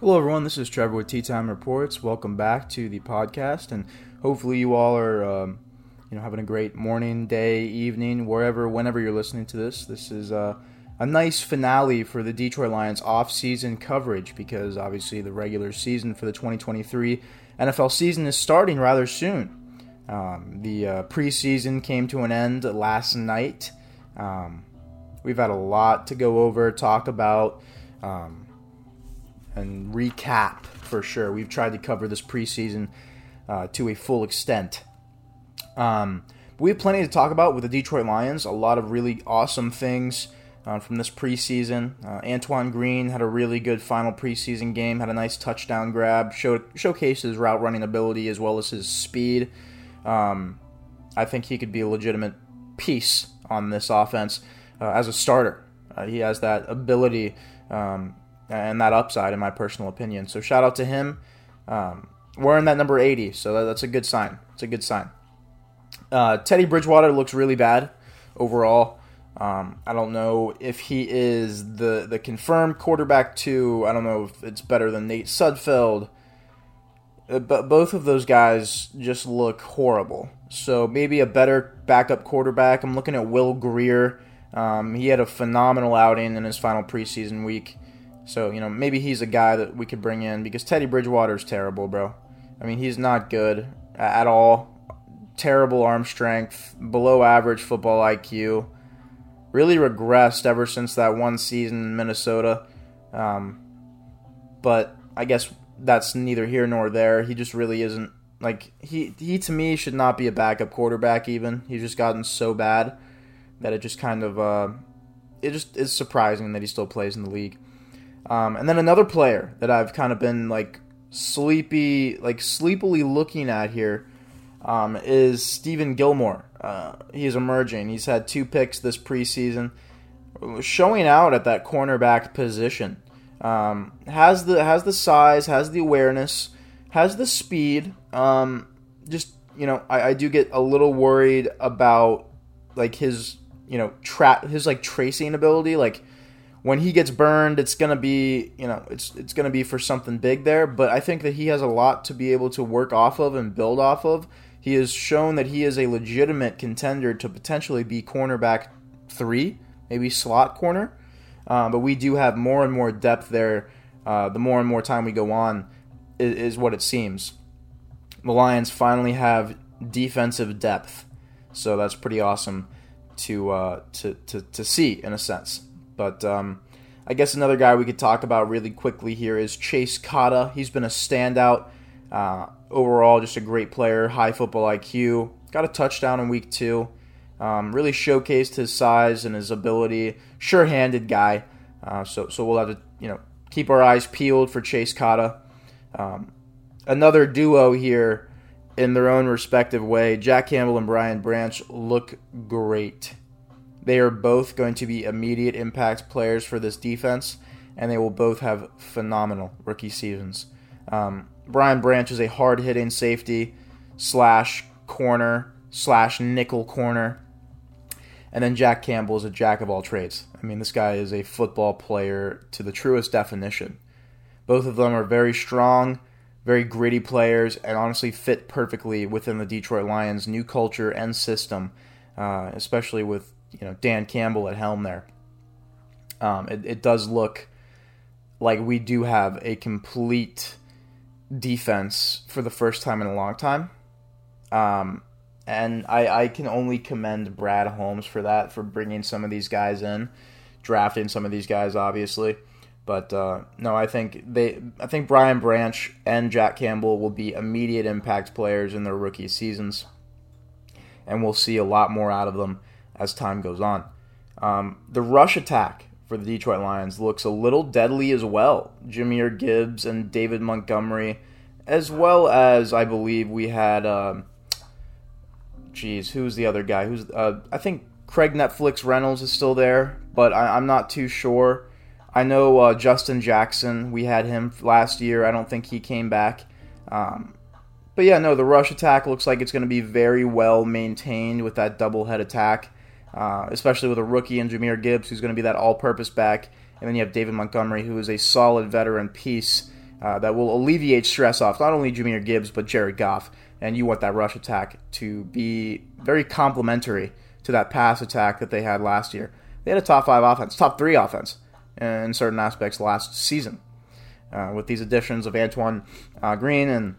Hello, everyone. This is Trevor with Tea Time Reports. Welcome back to the podcast, and hopefully, you all are, um, you know, having a great morning, day, evening, wherever, whenever you're listening to this. This is uh, a nice finale for the Detroit Lions off-season coverage because obviously the regular season for the 2023 NFL season is starting rather soon. Um, the uh, preseason came to an end last night. Um, we've had a lot to go over, talk about. Um, and recap for sure. We've tried to cover this preseason uh, to a full extent. Um, we have plenty to talk about with the Detroit Lions. A lot of really awesome things uh, from this preseason. Uh, Antoine Green had a really good final preseason game. Had a nice touchdown grab. Showed showcased his route running ability as well as his speed. Um, I think he could be a legitimate piece on this offense uh, as a starter. Uh, he has that ability um, and that upside, in my personal opinion. So shout out to him. Um, in that number 80, so that's a good sign. It's a good sign. Uh, Teddy Bridgewater looks really bad overall. Um, I don't know if he is the the confirmed quarterback two. I don't know if it's better than Nate Sudfeld. Uh, but both of those guys just look horrible. So maybe a better backup quarterback. I'm looking at Will Grier. Um, he had a phenomenal outing in his final preseason week. So, you know, maybe he's a guy that we could bring in because Teddy Bridgewater's terrible, bro. I mean, he's not good at all. Terrible arm strength, below average football IQ. Really regressed ever since that one season in Minnesota. Um, but I guess that's neither here nor there. He just really isn't like he he to me should not be a backup quarterback even. He's just gotten so bad that it just kind of uh, it just is surprising that he still plays in the league. Um, and then another player that I've kind of been like sleepy, like sleepily looking at here um, is Stephon Gilmore. Uh, he's emerging. He's had two picks this preseason, showing out at that cornerback position. Um, has the has the size, has the awareness, has the speed. Um, just you know, I, I do get a little worried about like his you know trap his like tracing ability, like when he gets burned, it's gonna be you know it's it's gonna be for something big there. But I think that he has a lot to be able to work off of and build off of. He has shown that he is a legitimate contender to potentially be cornerback three, maybe slot corner. Uh, but we do have more and more depth there. Uh, the more and more time we go on, is, is what it seems. The Lions finally have defensive depth, so that's pretty awesome to uh, to, to to see in a sense. But um, I guess another guy we could talk about really quickly here is Chase Cota. He's been a standout. Uh, overall, just a great player, high football IQ. Got a touchdown in week two. Um, really showcased his size and his ability. Sure-handed guy. Uh, so so we'll have to you know keep our eyes peeled for Chase Cota. Um, another duo here in their own respective way. Jack Campbell and Brian Branch look great. They are both going to be immediate impact players for this defense, and they will both have phenomenal rookie seasons. Um, Brian Branch is a hard hitting safety slash corner slash nickel corner. And then Jack Campbell is a jack of all trades. I mean, this guy is a football player to the truest definition. Both of them are very strong, very gritty players, and honestly fit perfectly within the Detroit Lions' new culture and system, uh, especially with you know Dan Campbell at helm there. Um, it, it does look like we do have a complete defense for the first time in a long time. Um, and I, I can only commend Brad Holmes for that, for bringing some of these guys in, drafting some of these guys, obviously. But uh, no, I think they, I think Brian Branch and Jack Campbell will be immediate impact players in their rookie seasons, and we'll see a lot more out of them as time goes on. Um, the rush attack for the Detroit Lions looks a little deadly as well. Jahmyr Gibbs and David Montgomery, as well as I believe we had. Uh, geez, who's the other guy? Who's uh, I think Craig Netflix Reynolds is still there, but I, am not too sure. I know uh, Justin Jackson. We had him last year. I don't think he came back. Um, but yeah, no, the rush attack looks like it's going to be very well maintained with that double head attack uh, especially with a rookie in Jahmyr Gibbs, who's going to be that all-purpose back, and then you have David Montgomery, who is a solid veteran piece uh, that will alleviate stress off not only Jahmyr Gibbs but Jared Goff. And you want that rush attack to be very complementary to that pass attack that they had last year. They had a top five offense, top three offense in certain aspects last season. Uh, with these additions of Antoine uh, Green and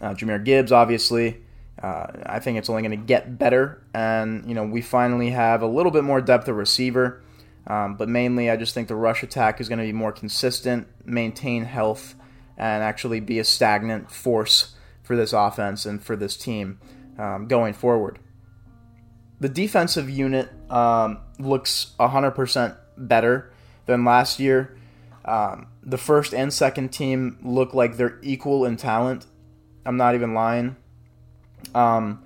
uh, Jahmyr Gibbs, obviously, uh, I think it's only going to get better. And, you know, we finally have a little bit more depth of receiver. Um, but mainly, I just think the rush attack is going to be more consistent, maintain health, and actually be a stagnant force for this offense and for this team um, going forward. The defensive unit um, looks 100% better than last year. Um, the first and second team look like they're equal in talent. I'm not even lying. Um,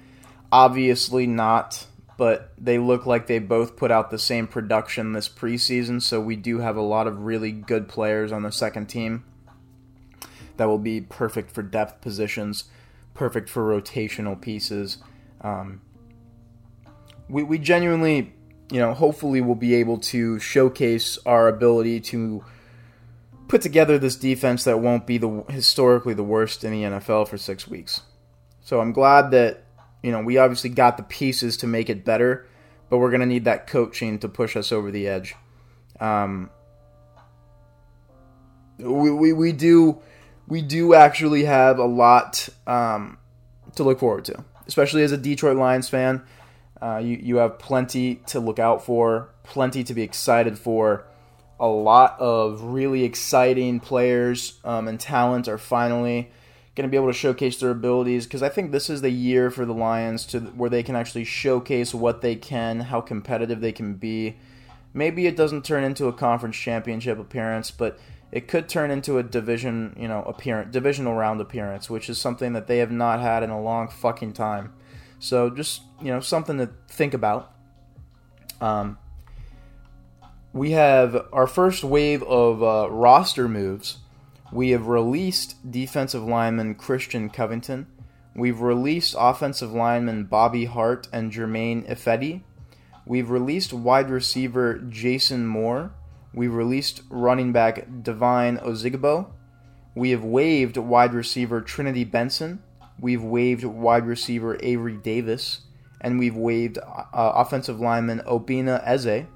obviously not, but they look like they both put out the same production this preseason, so we do have a lot of really good players on the second team that will be perfect for depth positions, perfect for rotational pieces. Um, we, we genuinely, you know, hopefully we'll be able to showcase our ability to put together this defense that won't be the historically the worst in the NFL for six weeks. So I'm glad that you know we obviously got the pieces to make it better, but we're gonna need that coaching to push us over the edge. Um, we, we, we do we do actually have a lot um, to look forward to, especially as a Detroit Lions fan. Uh, you you have plenty to look out for, plenty to be excited for. A lot of really exciting players um, and talent are finally going to be able to showcase their abilities because I think this is the year for the Lions to where they can actually showcase what they can, how competitive they can be. Maybe it doesn't turn into a conference championship appearance, but it could turn into a division, you know, appearance, divisional round appearance, which is something that they have not had in a long fucking time. So just you know, something to think about. Um, we have our first wave of uh, roster moves we have released defensive lineman Christian Covington. We've released offensive lineman Bobby Hart and Germain Ifedi. We've released wide receiver Jason Moore. We've released running back Devine Ozigbo. We have waived wide receiver Trinity Benson. We've waived wide receiver Avery Davis. And we've waived uh, offensive lineman Obinna Eze.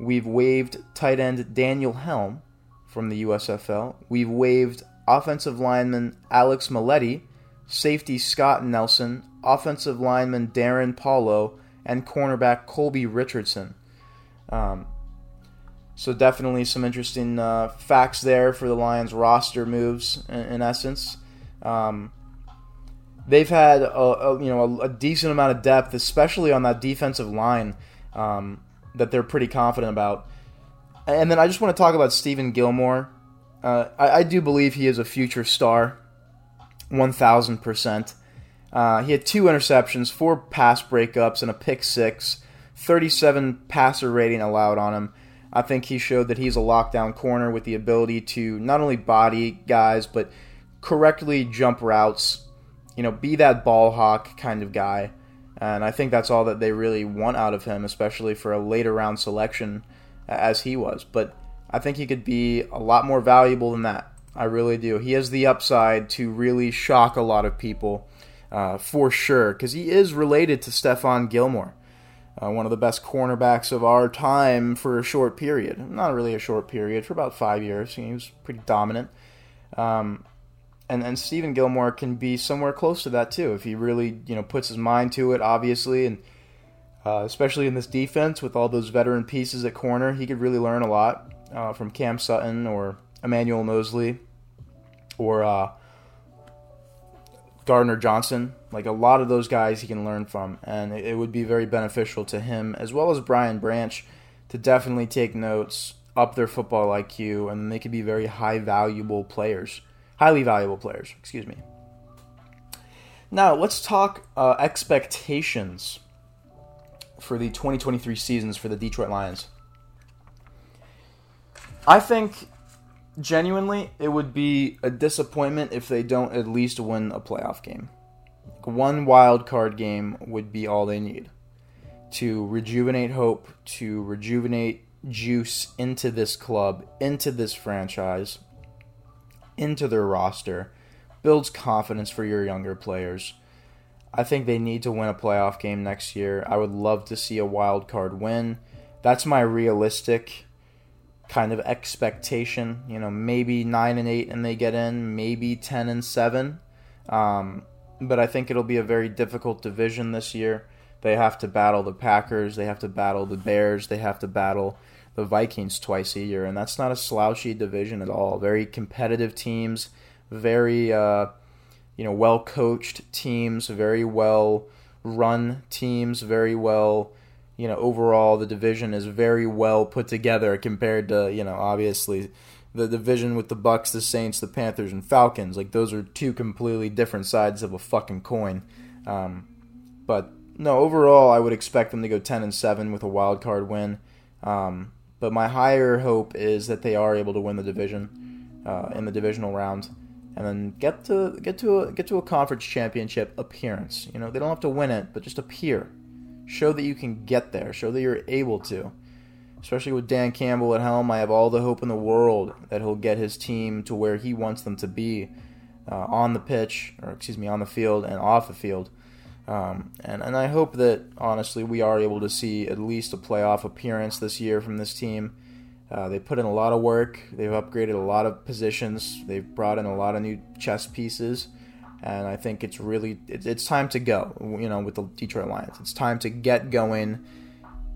We've waived tight end Daniel Helm from the USFL. We've waived offensive lineman Alex Mollette, safety Scott Nelson, offensive lineman Darrin Paulo, and cornerback Colby Richardson. Um, so definitely some interesting uh, facts there for the Lions roster moves in, in essence. Um, they've had a, a you know a, a, decent amount of depth, especially on that defensive line um, that they're pretty confident about. And then I just want to talk about Steven Gilmore. Uh, I, I, do believe he is a future star, 1,000%. Uh, he had two interceptions, four pass breakups, and a pick six, 37 passer rating allowed on him. I think he showed that he's a lockdown corner with the ability to not only body guys, but correctly jump routes, you know, be that ball hawk kind of guy. And I think that's all that they really want out of him, especially for a later round selection as he was. But I think he could be a lot more valuable than that. I really do. He has the upside to really shock a lot of people uh, for sure because he is related to Stephon Gilmore, uh, one of the best cornerbacks of our time for a short period. Not really a short period, for about five years. He was pretty dominant. Um, and, and Steven Gilmore can be somewhere close to that too if he really you know puts his mind to it, obviously, and uh, especially in this defense with all those veteran pieces at corner. He could really learn a lot uh, from Cam Sutton or Emmanuel Moseley or uh, Gardner Johnson. Like a lot of those guys he can learn from, and it would be very beneficial to him as well as Brian Branch to definitely take notes, up their football IQ, and they could be very high valuable players, highly valuable players. Excuse me. Now let's talk uh, expectations for the 2023 seasons for the Detroit Lions. I think genuinely it would be a disappointment if they don't at least win a playoff game. One wild card game would be all they need to rejuvenate hope, to rejuvenate juice into this club, into this franchise, into their roster, builds confidence for your younger players. I think they need to win a playoff game next year. I would love to see a wild card win. That's my realistic kind of expectation. You know, maybe nine and eight and they get in, maybe ten and seven. Um, but I think it'll be a very difficult division this year. They have to battle the Packers, they have to battle the Bears, they have to battle the Vikings twice a year, and that's not a slouchy division at all. Very competitive teams, very uh, you know well coached teams, very well run teams, very well you know overall the division is very well put together compared to you know obviously the division with the Bucs, the Saints, the Panthers, and Falcons. Like those are two completely different sides of a fucking coin. Um, but no, overall, I would expect them to go ten and seven with a wild card win. Um, but my higher hope is that they are able to win the division uh, in the divisional round, and then get to get to a, get to a conference championship appearance. You know, they don't have to win it, but just appear, show that you can get there, show that you're able to. Especially with Dan Campbell at helm, I have all the hope in the world that he'll get his team to where he wants them to be uh, on the pitch, or excuse me, on the field and off the field. Um, and, and I hope that, honestly, we are able to see at least a playoff appearance this year from this team. Uh, they put in a lot of work. They've upgraded a lot of positions. They've brought in a lot of new chess pieces, and I think it's really it, it's time to go. You know, with the Detroit Lions, it's time to get going,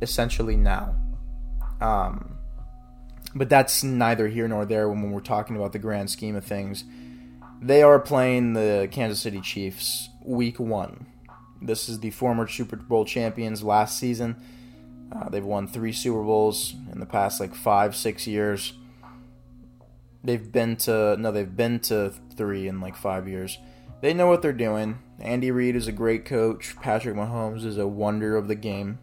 essentially now. Um, but that's neither here nor there when we're talking about the grand scheme of things. They are playing the Kansas City Chiefs week one. This is the former Super Bowl champions last season. Uh, they've won three Super Bowls in the past like five, six years. They've been to no, they've been to three in like five years. They know what they're doing. Andy Reid is a great coach. Patrick Mahomes is a wonder of the game.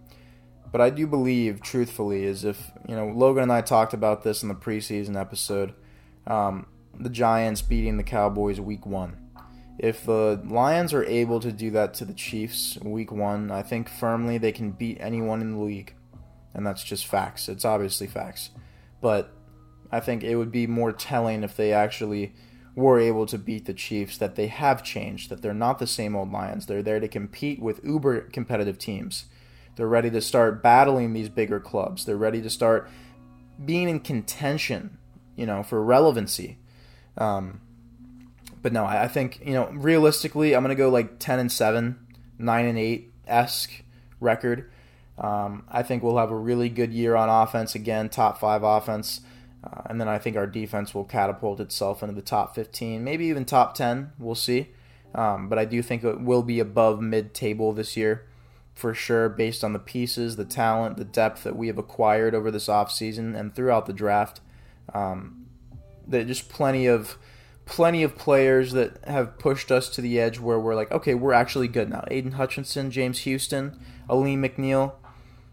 But I do believe, truthfully, is if you know Logan and I talked about this in the preseason episode, um, the Giants beating the Cowboys week one. If the Lions are able to do that to the Chiefs week one, I think firmly they can beat anyone in the league. And that's just facts. It's obviously facts. But I think it would be more telling if they actually were able to beat the Chiefs that they have changed, that they're not the same old Lions. They're there to compete with uber competitive teams. They're ready to start battling these bigger clubs. They're ready to start being in contention, you know, for relevancy. Um, but no, I, I think you know realistically, I'm gonna go like ten and seven, nine and eight esque record. Um, I think we'll have a really good year on offense again, top five offense, uh, and then I think our defense will catapult itself into the top 15, maybe even top 10. We'll see. Um, but I do think it will be above mid table this year for sure, based on the pieces, the talent, the depth that we have acquired over this offseason and throughout the draft. Um, just plenty of plenty of players that have pushed us to the edge where we're like, okay, we're actually good now. Aidan Hutchinson, James Houston, Alim McNeill,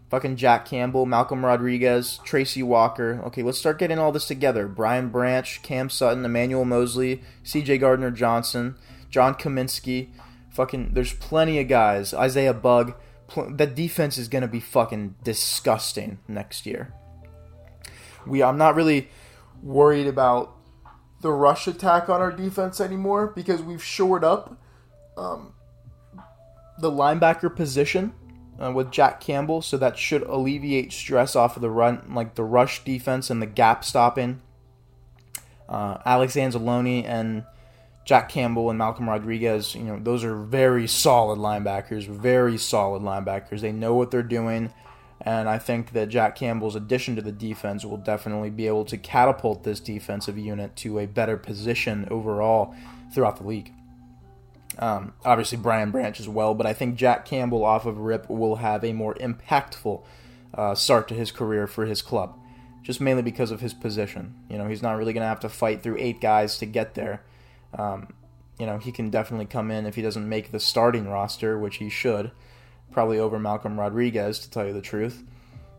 fucking Jack Campbell, Malcolm Rodriguez, Tracy Walker. Okay, let's start getting all this together. Brian Branch, Cam Sutton, Emmanuel Moseley, CJ Gardner Johnson, John Cominsky. Fucking, there's plenty of guys. Isaiah Buggs. Pl- that defense is to be fucking disgusting next year. We, I'm not really worried about the rush attack on our defense anymore because we've shored up um, the linebacker position uh, with Jack Campbell, so that should alleviate stress off of the run, like the rush defense and the gap stopping. Uh, Alex Anzalone and Jack Campbell and Malcolm Rodriguez, you know, those are very solid linebackers, very solid linebackers. They know what they're doing. And I think that Jack Campbell's addition to the defense will definitely be able to catapult this defensive unit to a better position overall throughout the league. Um, obviously, Brian Branch as well, but I think Jack Campbell off of Rip will have a more impactful uh, start to his career for his club, just mainly because of his position. You know, he's not really going to have to fight through eight guys to get there. Um, you know, he can definitely come in if he doesn't make the starting roster, which he should probably over Malcolm Rodriguez, to tell you the truth.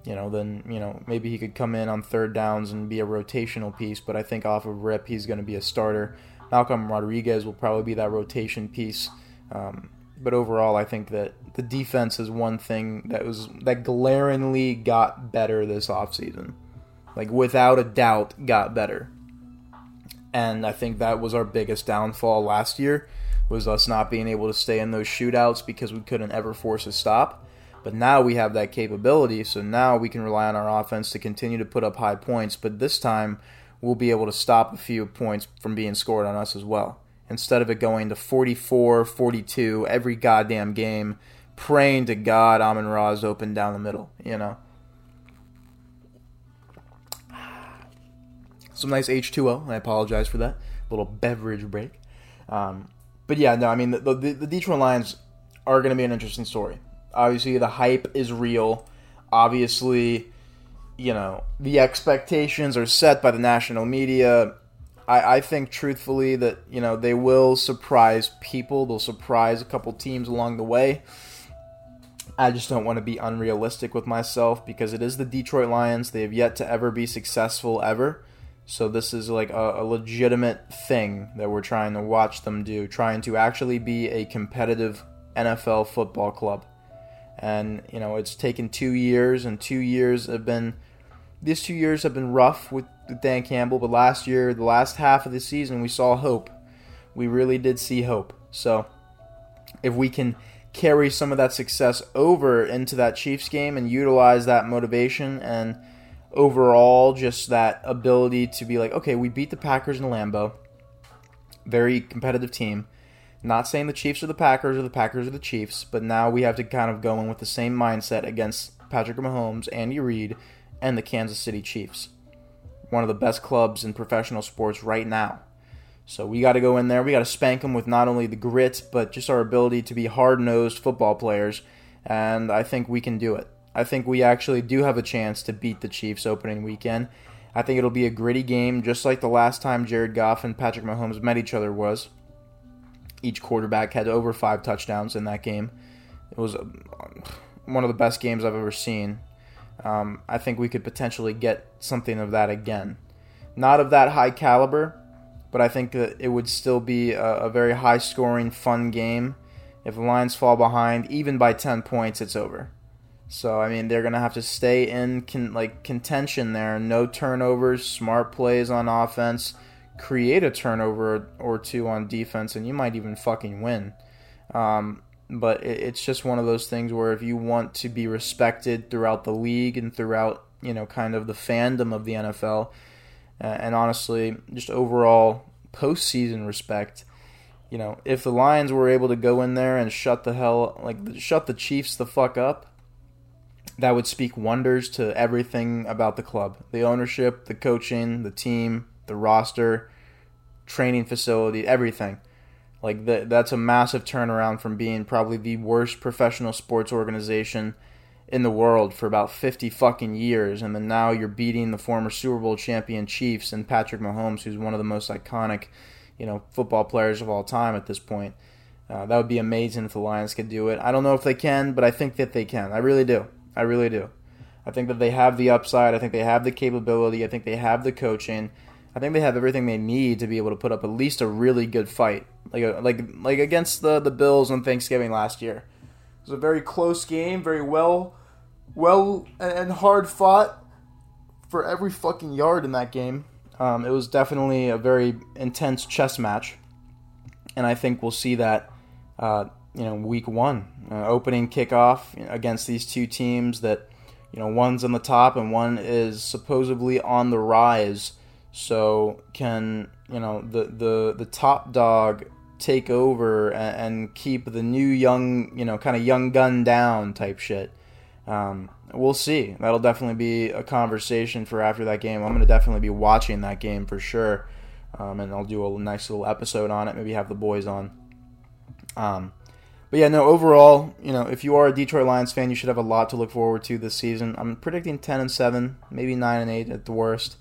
You know, then you know maybe he could come in on third downs and be a rotational piece, but I think off of rip he's going to be a starter. Malcolm Rodriguez will probably be that rotation piece. Um, but overall, I think that the defense is one thing that was that glaringly got better this offseason. Like without a doubt, got better. And I think that was our biggest downfall last year was us not being able to stay in those shootouts because we couldn't ever force a stop. But now we have that capability, so now we can rely on our offense to continue to put up high points, but this time we'll be able to stop a few points from being scored on us as well. Instead of it going to 44, 42 every goddamn game, praying to God Amon Ra is open down the middle, you know? Some nice H2O. I apologize for that. Little beverage break. Um, but yeah, no, I mean, the, the, the Detroit Lions are going to be an interesting story. Obviously, the hype is real. Obviously, you know, the expectations are set by the national media. I, I think, truthfully, that, you know, they will surprise people. They'll surprise a couple teams along the way. I just don't want to be unrealistic with myself because it is the Detroit Lions. They have yet to ever be successful, ever. So this is like a, a, legitimate thing that we're trying to watch them do, trying to actually be a competitive NFL football club. And you know, it's taken two years, and two years have been these two years have been rough with Dan Campbell. But last year, the last half of the season, we saw hope. We really did see hope. So if we can carry some of that success over into that Chiefs game and utilize that motivation and overall just that ability to be like, okay, we beat the Packers in Lambeau. Very competitive team. Not saying the Chiefs are the Packers or the Packers are the Chiefs, but now we have to kind of go in with the same mindset against Patrick Mahomes, Andy Reid, and the Kansas City Chiefs. One of the best clubs in professional sports right now. So we got to go in there. We got to spank them with not only the grit, but just our ability to be hard nosed football players. And I think we can do it. I think we actually do have a chance to beat the Chiefs opening weekend. I think it'll be a gritty game, just like the last time Jared Goff and Patrick Mahomes met each other was. Each quarterback had over five touchdowns in that game. It was uh, one of the best games I've ever seen. Um, I think we could potentially get something of that again. Not of that high caliber, but I think that it would still be a, a very high scoring, fun game. If the Lions fall behind, even by 10 points, it's over. So I mean, they're gonna have to stay in con- like contention there. No turnovers, smart plays on offense, create a turnover or two on defense, and you might even fucking win. Um, but it, it's just one of those things where if you want to be respected throughout the league and throughout you know kind of the fandom of the NFL, uh, and honestly, just overall postseason respect. You know, if the Lions were able to go in there and shut the hell, like shut the Chiefs the fuck up, that would speak wonders to everything about the club the ownership, the coaching, the team, the roster, training facility, everything. Like the, that's a massive turnaround from being probably the worst professional sports organization in the world for about 50 fucking years and then now you're beating the former Super Bowl champion Chiefs and Patrick Mahomes who's one of the most iconic, you know, football players of all time at this point. Uh, that would be amazing if the Lions could do it. I don't know if they can, but I think that they can. I really do. I really do. I think that they have the upside. I think they have the capability. I think they have the coaching. I think they have everything they need to be able to put up at least a really good fight, like a, like like against the the Bills on Thanksgiving last year. It was a very close game, very well, well and hard fought for every fucking yard in that game. Um, it was definitely a very intense chess match, and I think we'll see that uh, you know week one uh, opening kickoff against these two teams that you know one's on the top and one is supposedly on the rise so can you know the the the top dog take over and, and keep the new young you know kind of young gun down type shit um, we'll see that'll definitely be a conversation for after that game i'm to definitely be watching that game for sure um, and i'll do a nice little episode on it maybe have the boys on um, but yeah, no. Overall, you know, if you are a Detroit Lions fan, you should have a lot to look forward to this season. I'm predicting 10 and 7, maybe 9 and 8 at the worst.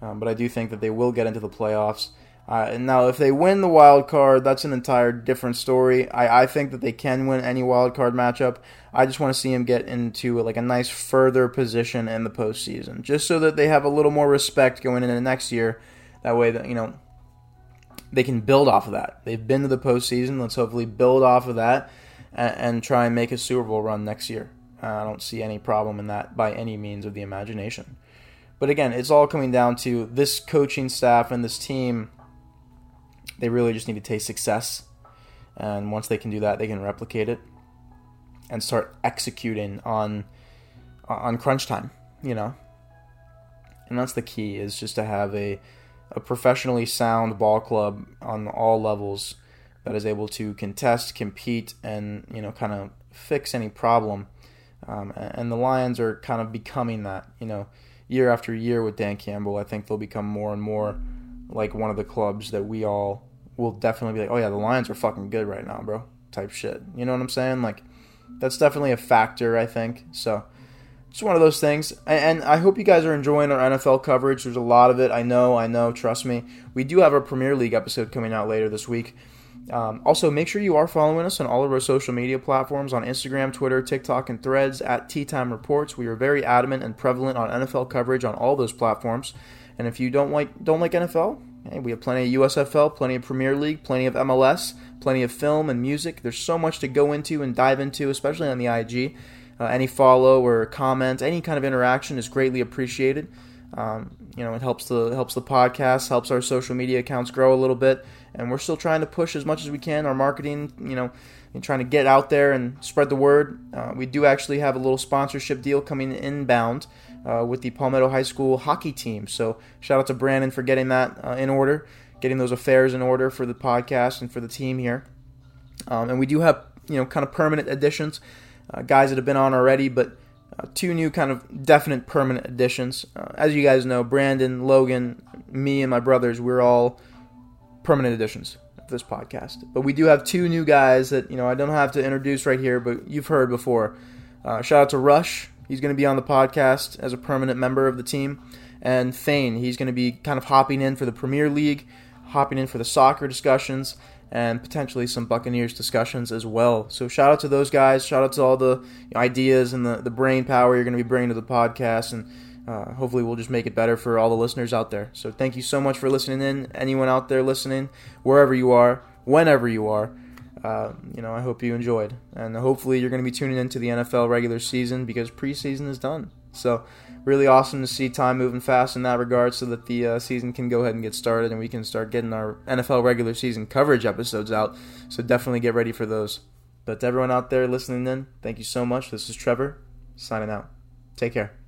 Um, but I do think that they will get into the playoffs. Uh, and now, if they win the wild card, that's an entire different story. I, I think that they can win any wild card matchup. I just want to see them get into like a nice further position in the postseason, just so that they have a little more respect going into next year. That way, that you know, they can build off of that. They've been to the postseason. Let's hopefully build off of that and, and try and make a Super Bowl run next year. I don't see any problem in that by any means of the imagination. But again, it's all coming down to this coaching staff and this team They really just need to taste success, and once they can do that, they can replicate it and start executing on on crunch time. You know, and that's the key is just to have a a professionally sound ball club on all levels that is able to contest, compete, and you know, kind of fix any problem. Um, and the Lions are kind of becoming that. You know, year after year with Dan Campbell, I think they'll become more and more like one of the clubs that we all will definitely be like, oh yeah, the Lions are fucking good right now, bro. Type shit. You know what I'm saying? Like, that's definitely a factor. I think so. It's one of those things, and I hope you guys are enjoying our NFL coverage. There's a lot of it. I know, I know. Trust me. We do have a Premier League episode coming out later this week. Um, also, make sure you are following us on all of our social media platforms on Instagram, Twitter, TikTok, and Threads at Tea Time Reports. We are very adamant and prevalent on NFL coverage on all those platforms. And if you don't like don't like NFL, hey, we have plenty of USFL, plenty of Premier League, plenty of MLS, plenty of film and music. There's so much to go into and dive into, especially on the IG. Uh, any follow or comment, any kind of interaction is greatly appreciated. Um, you know, it helps the helps the podcast, helps our social media accounts grow a little bit and we're still trying to push as much as we can our marketing, you know, and trying to get out there and spread the word. Uh, we do actually have a little sponsorship deal coming inbound uh, with the Palmetto High School hockey team. So shout out to Brandon for getting that uh, in order, getting those affairs in order for the podcast and for the team here. Um, and we do have, you know, kind of permanent additions, uh, guys that have been on already, but. Uh, two new kind of definite permanent additions. Uh, as you guys know, Brandon, Logan, me, and my brothers, we're all permanent additions of this podcast. But we do have two new guys that you know I don't have to introduce right here, but you've heard before. Uh, shout out to Rush. He's going to be on the podcast as a permanent member of the team, and Thane. He's going to be kind of hopping in for the Premier League, hopping in for the soccer discussions, and potentially some Buccaneers discussions as well. So shout out to those guys. Shout out to all the ideas and the, the brain power you're going to be bringing to the podcast and uh, hopefully we'll just make it better for all the listeners out there. So thank you so much for listening in. Anyone out there listening, wherever you are, whenever you are, uh, you know, I hope you enjoyed. And hopefully you're going to be tuning into the NFL regular season because preseason is done. So really awesome to see time moving fast in that regard so that the uh, season can go ahead and get started and we can start getting our NFL regular season coverage episodes out. So definitely get ready for those. But to everyone out there listening in, thank you so much. This is Trevor signing out. Take care.